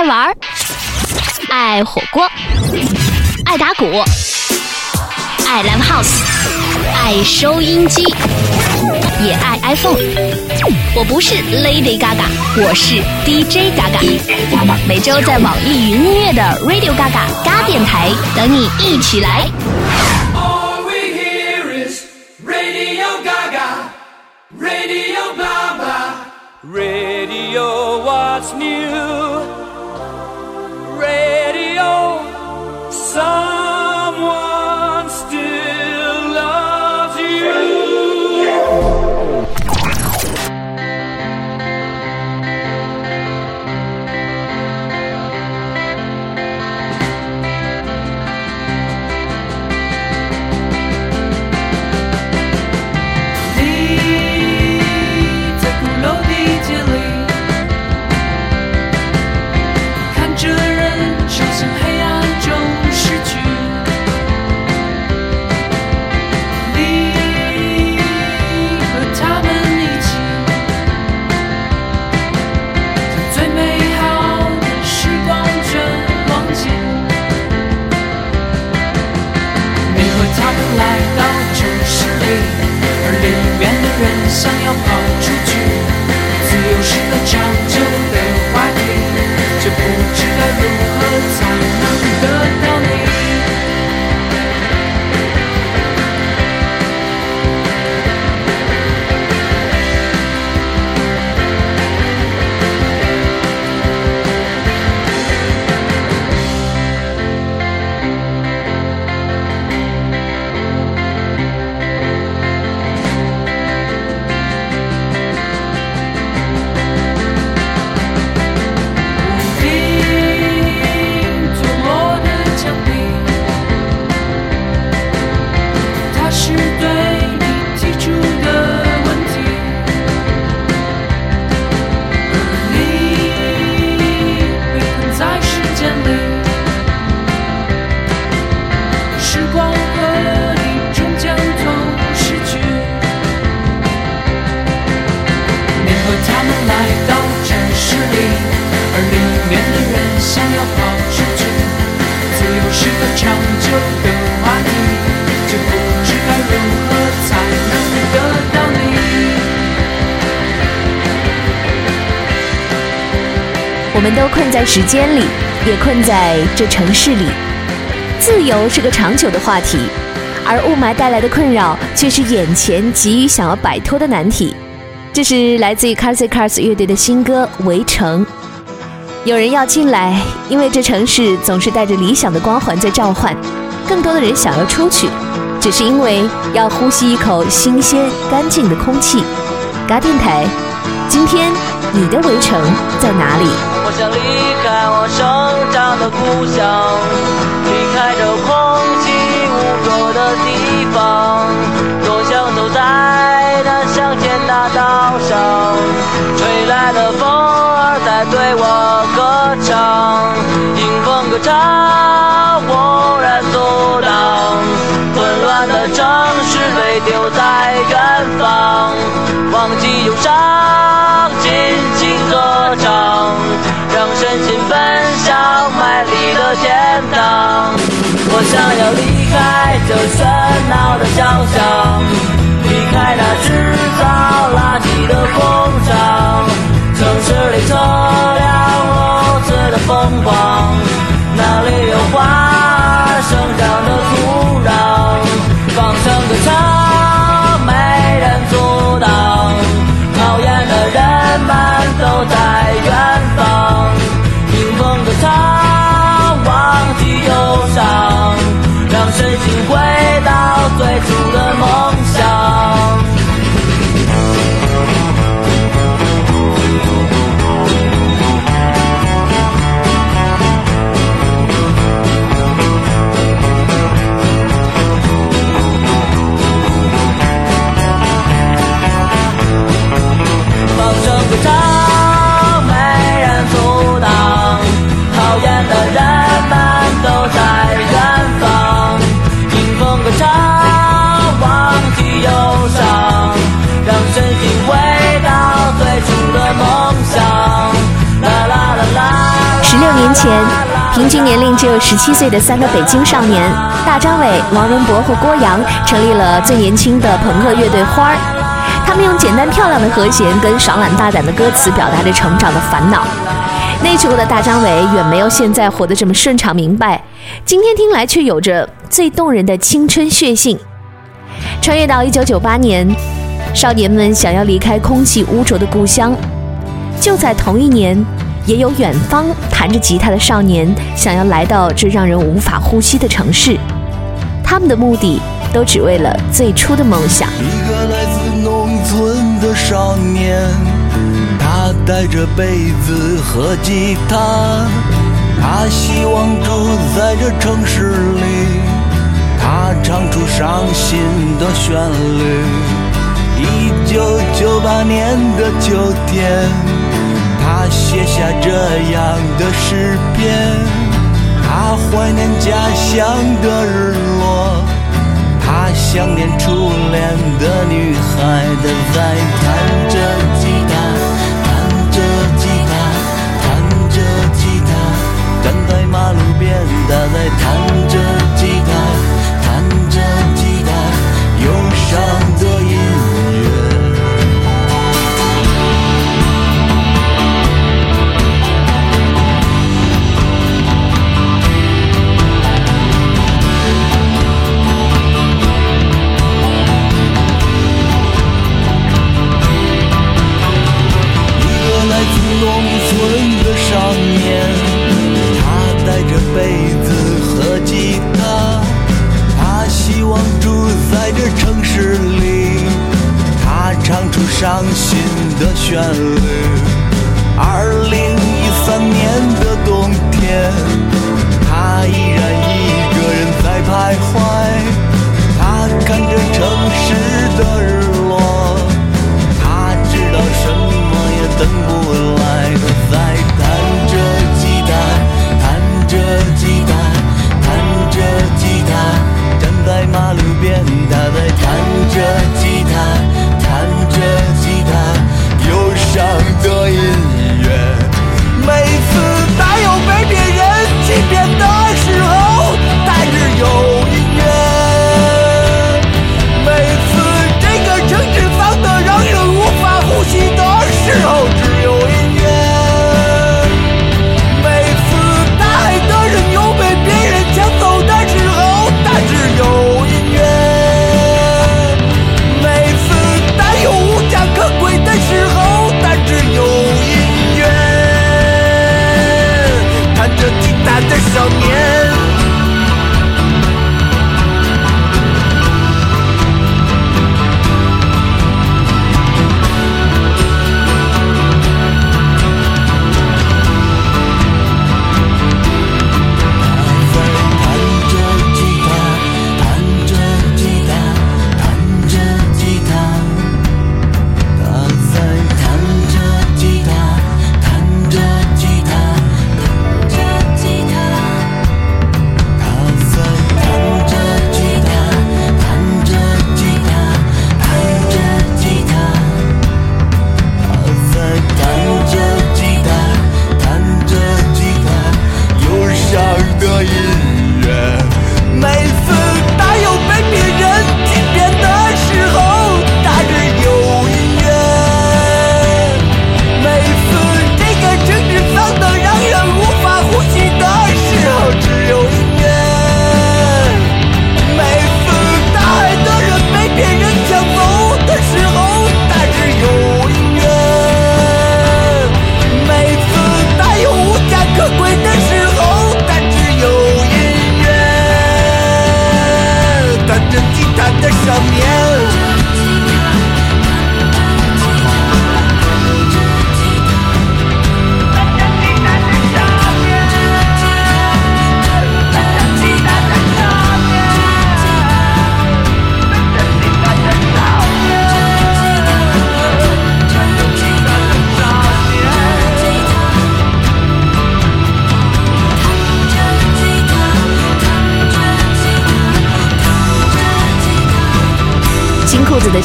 爱玩，爱火锅，爱打鼓，爱 live house，爱收音机，也爱 iPhone。我不是 Lady Gaga，我是 DJ Gaga。每周在网易云音乐的 Radio Gaga 嘎电台等你一起来。我们都困在时间里，也困在这城市里。自由是个长久的话题，而雾霾带来的困扰却是眼前急于想要摆脱的难题。这是来自于 Carsy Cars 乐队的新歌《围城》。有人要进来，因为这城市总是带着理想的光环在召唤；更多的人想要出去，只是因为要呼吸一口新鲜干净的空气。嘎电台，今天你的围城在哪里？我想离开我生长的故乡，离开这空气污浊的地方。多想走在那乡间大道上，吹来的风儿在对我歌唱，迎风歌唱，忽然阻挡，混乱的城市被丢在远方，忘记忧伤，house 均年龄只有十七岁的三个北京少年大张伟、王仁博和郭阳，成立了最年轻的朋克乐队花儿。他们用简单漂亮的和弦跟爽朗大胆的歌词，表达着成长的烦恼。那时候的大张伟远没有现在活得这么顺畅明白，今天听来却有着最动人的青春血性。穿越到一九九八年，少年们想要离开空气污浊的故乡。就在同一年，也有远方弹着吉他的少年想要来到这让人无法呼吸的城市。他们的目的都只为了最初的梦想。一个来自农村的少年，他带着被子和吉他，他希望住在这城市里，他唱出伤心的旋律。一九九八年的秋天，他写下这样的诗篇，他怀念家乡的日落。他想念初恋的女孩，她在弹着吉他，弹着吉他，弹着吉他，站在马路边，她在弹着吉他，弹着吉他，忧伤的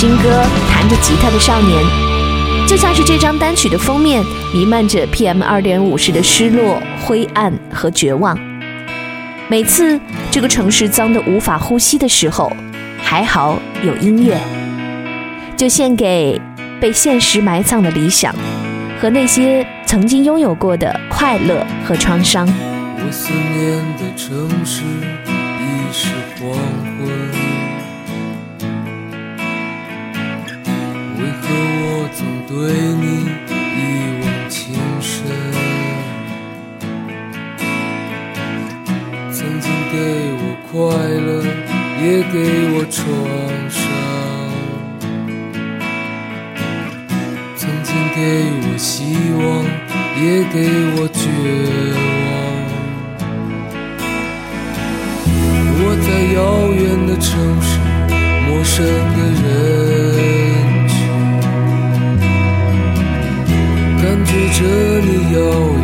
新歌《弹着吉他的少年》，就像是这张单曲的封面，弥漫着 PM 二点五时的失落、灰暗和绝望。每次这个城市脏得无法呼吸的时候，还好有音乐，就献给被现实埋葬的理想和那些曾经拥有过的快乐和创伤。我思念的城市已是黄昏，可我总对你一往情深？曾经给我快乐，也给我创伤；曾经给我希望，也给我绝望。我在遥远的城市，陌生的人着你遥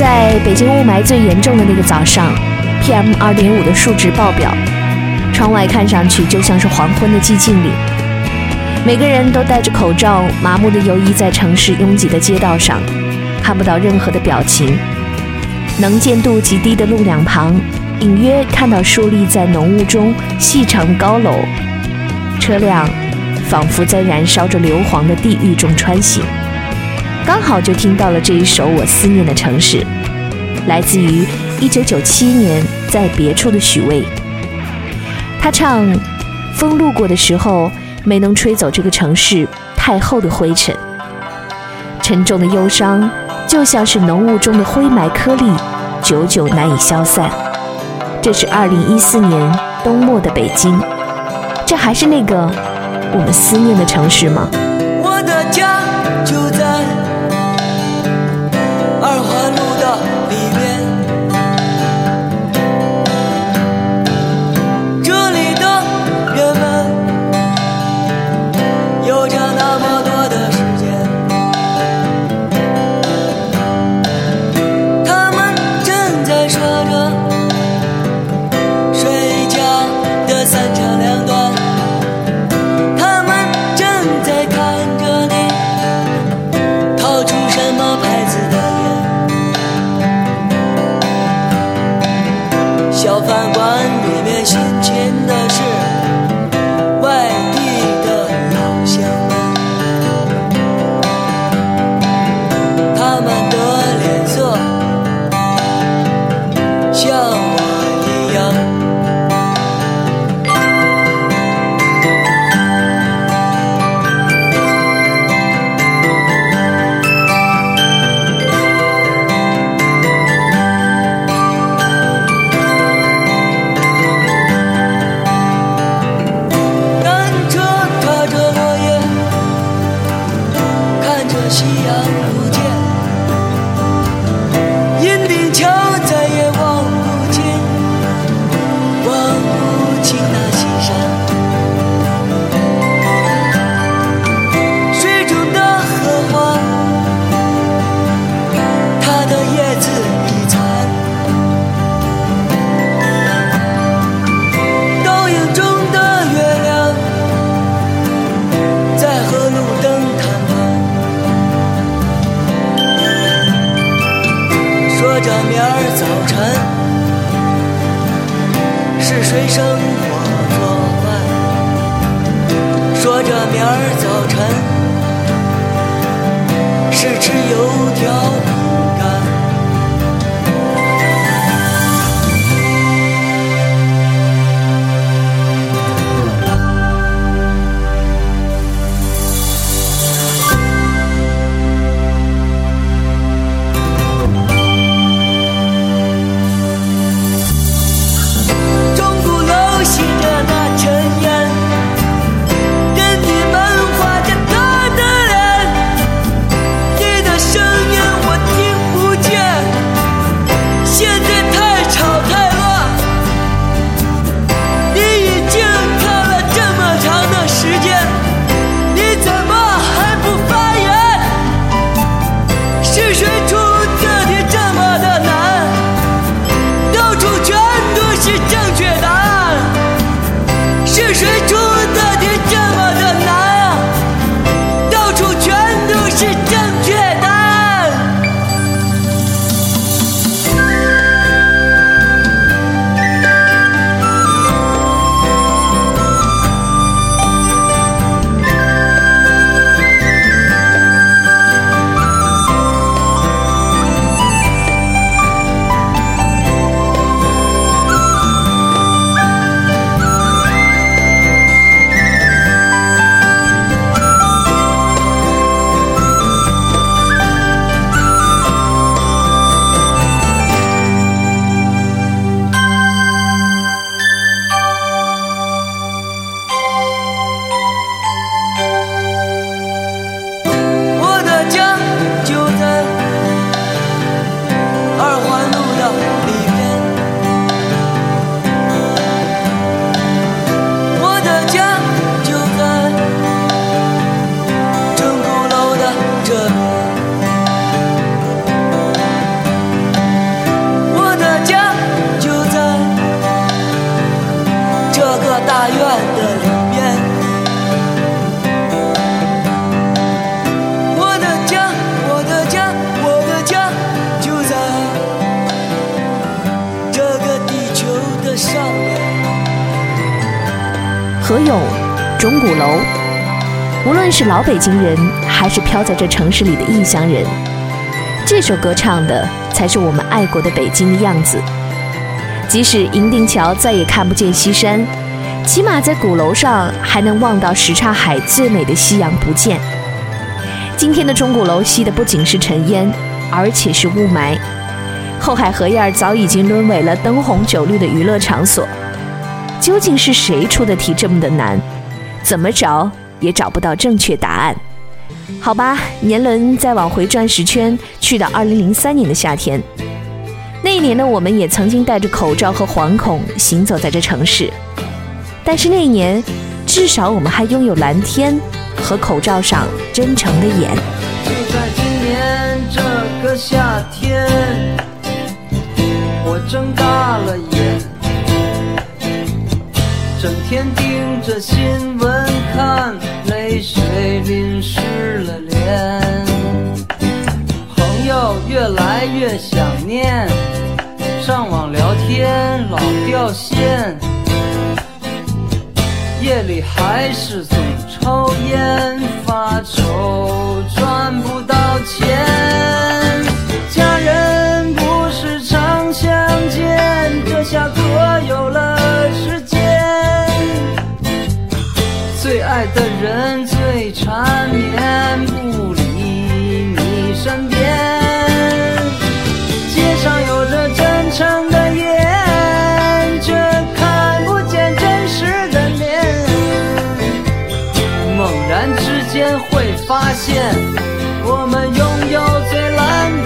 在北京雾霾最严重的那个早上，PM 二点五的数值爆表，窗外看上去就像是黄昏的寂静里。每个人都戴着口罩，麻木地游移在城市拥挤的街道上，看不到任何的表情。能见度极低的路两旁，隐约看到竖立在浓雾中细长高楼，车辆仿佛在燃烧着硫磺的地狱中穿行。刚好就听到了这一首我思念的城市来自于一九九七年在别处的许巍。他唱风路过的时候没能吹走这个城市太厚的灰尘。沉重的忧伤就像是浓雾中的灰霾颗粒久久难以消散。这是二零一四年冬末的北京。这还是那个我们思念的城市吗？何勇，钟鼓楼，无论是老北京人，还是飘在这城市里的异乡人，这首歌唱的才是我们爱国的北京的样子。即使银锭桥再也看不见西山，起码在鼓楼上还能望到什刹海最美的夕阳不见。今天的钟鼓楼吸的不仅是尘烟，而且是雾霾。后海荷叶早已经沦为了灯红酒绿的娱乐场所。究竟是谁出的题这么的难？怎么找也找不到正确答案。好吧，年轮再往回转十圈，去到二零零三年的夏天。那一年呢，我们也曾经戴着口罩和惶恐行走在这城市，但是那一年，至少我们还拥有蓝天和口罩上真诚的眼。就在今年这个夏天，我睁大了眼，整天盯着新闻看，泪水淋湿了脸。朋友越来越想念，上网聊天老掉线，夜里还是总抽烟发愁，赚不到钱。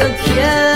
的天。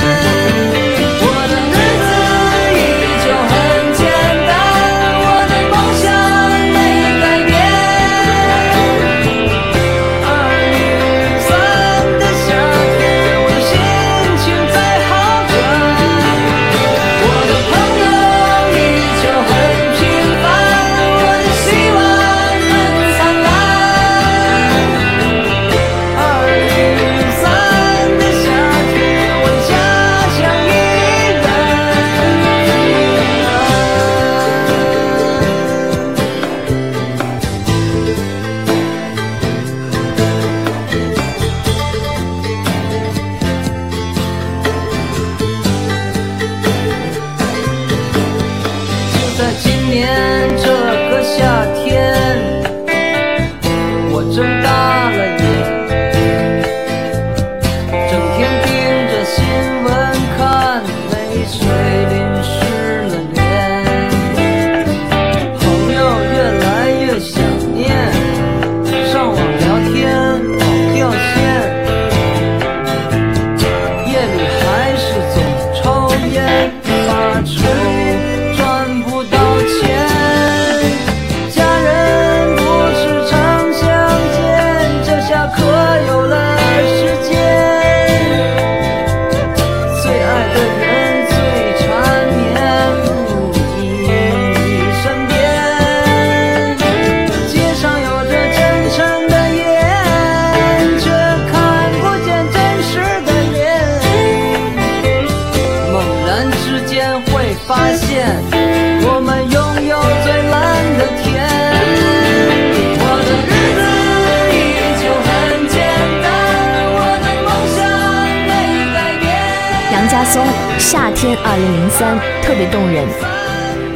天二零零三》特别动人，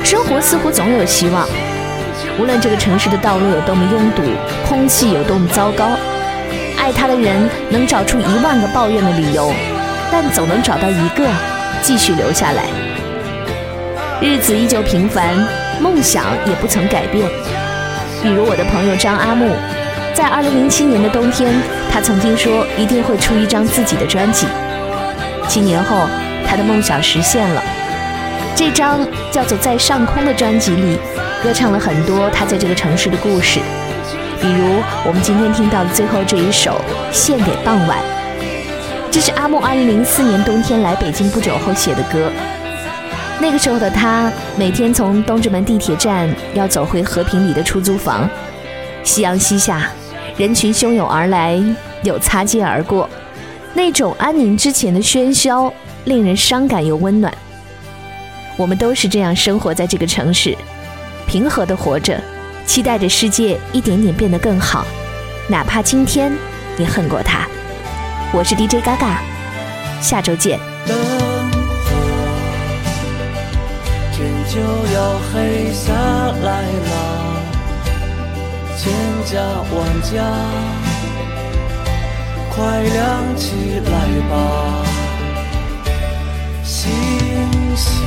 生活似乎总有希望。无论这个城市的道路有多么拥堵，空气有多么糟糕，爱他的人能找出一万个抱怨的理由，但总能找到一个继续留下来。日子依旧平凡，梦想也不曾改变。比如我的朋友张阿木，在2007年的冬天，他曾经说一定会出一张自己的专辑。七年后，他的梦想实现了。这张叫做《在上空》的专辑里，歌唱了很多他在这个城市的故事，比如我们今天听到的最后这一首《献给傍晚》，这是阿木2004年冬天来北京不久后写的歌。那个时候的他，每天从东直门地铁站要走回和平里的出租房，夕阳西下，人群汹涌而来，又擦肩而过，那种安宁之前的喧嚣，令人伤感又温暖。我们都是这样生活在这个城市，平和的活着，期待着世界一点点变得更好，哪怕今天你恨过他。我是 DJ 嘎嘎，下周见。灯火，天就要黑下来了，千家万家，快亮起来吧，星星，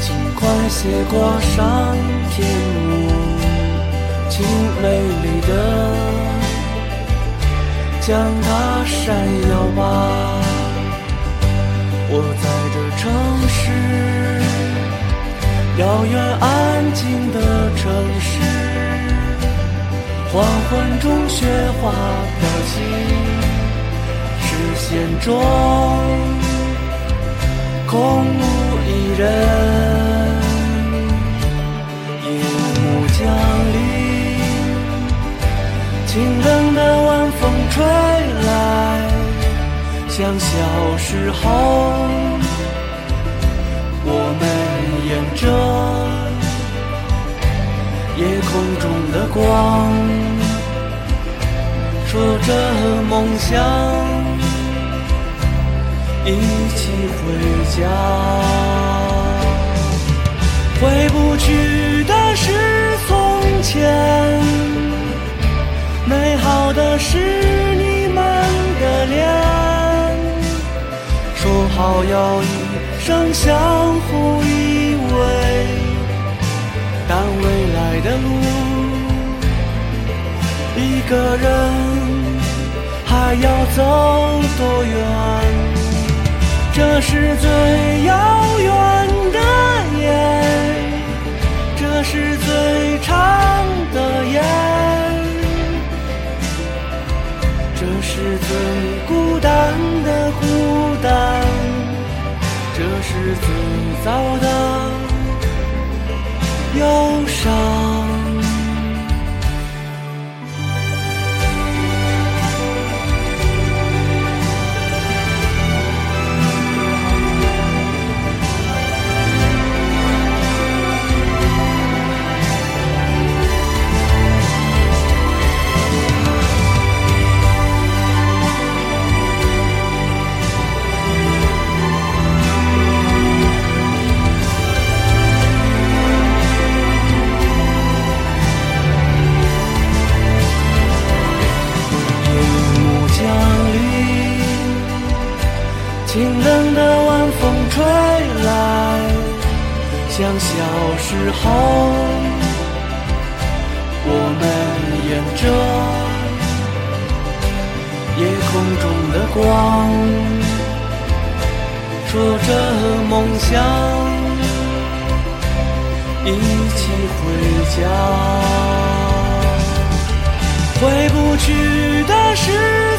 请快些挂上天幕，请美丽的将它闪耀吧。我在这城市，遥远安静的城市，黄昏中雪花飘起，视线中空无一人。夜幕降临，清冷的晚风吹来。像小时候，我们沿着夜空中的光，说着梦想，一起回家。回不去的是从前，美好的是你们的脸。说好要一生相互依偎，但未来的路，一个人还要走多远？这是最遥远的夜，这是最长的夜，这是最孤单的孤单，这是最早的忧伤。像小时候，我们沿着夜空中的光，说着梦想，一起回家。回不去的是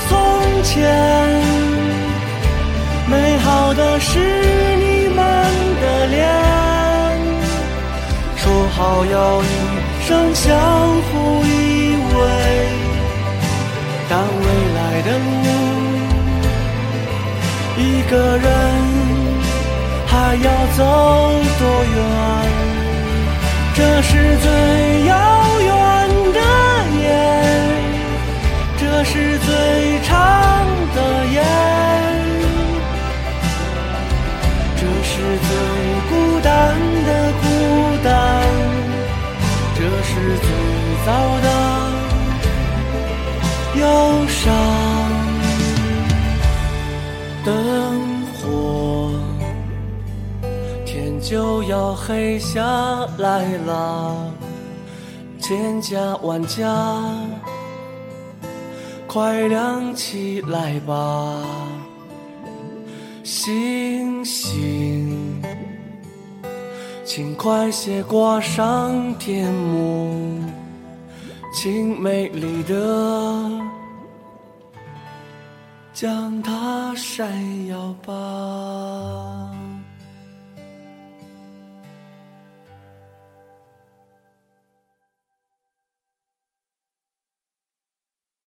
从前，美好的是你们的脸。好要一生相互依偎，但未来的路，一个人还要走多远？这是最遥远的夜，这是最长的夜，这是最孤单的，是最早的忧伤。灯火。天就要黑下来了，千家万家，快亮起来吧，星星，请快些挂上天幕，请美丽的将它闪耀吧。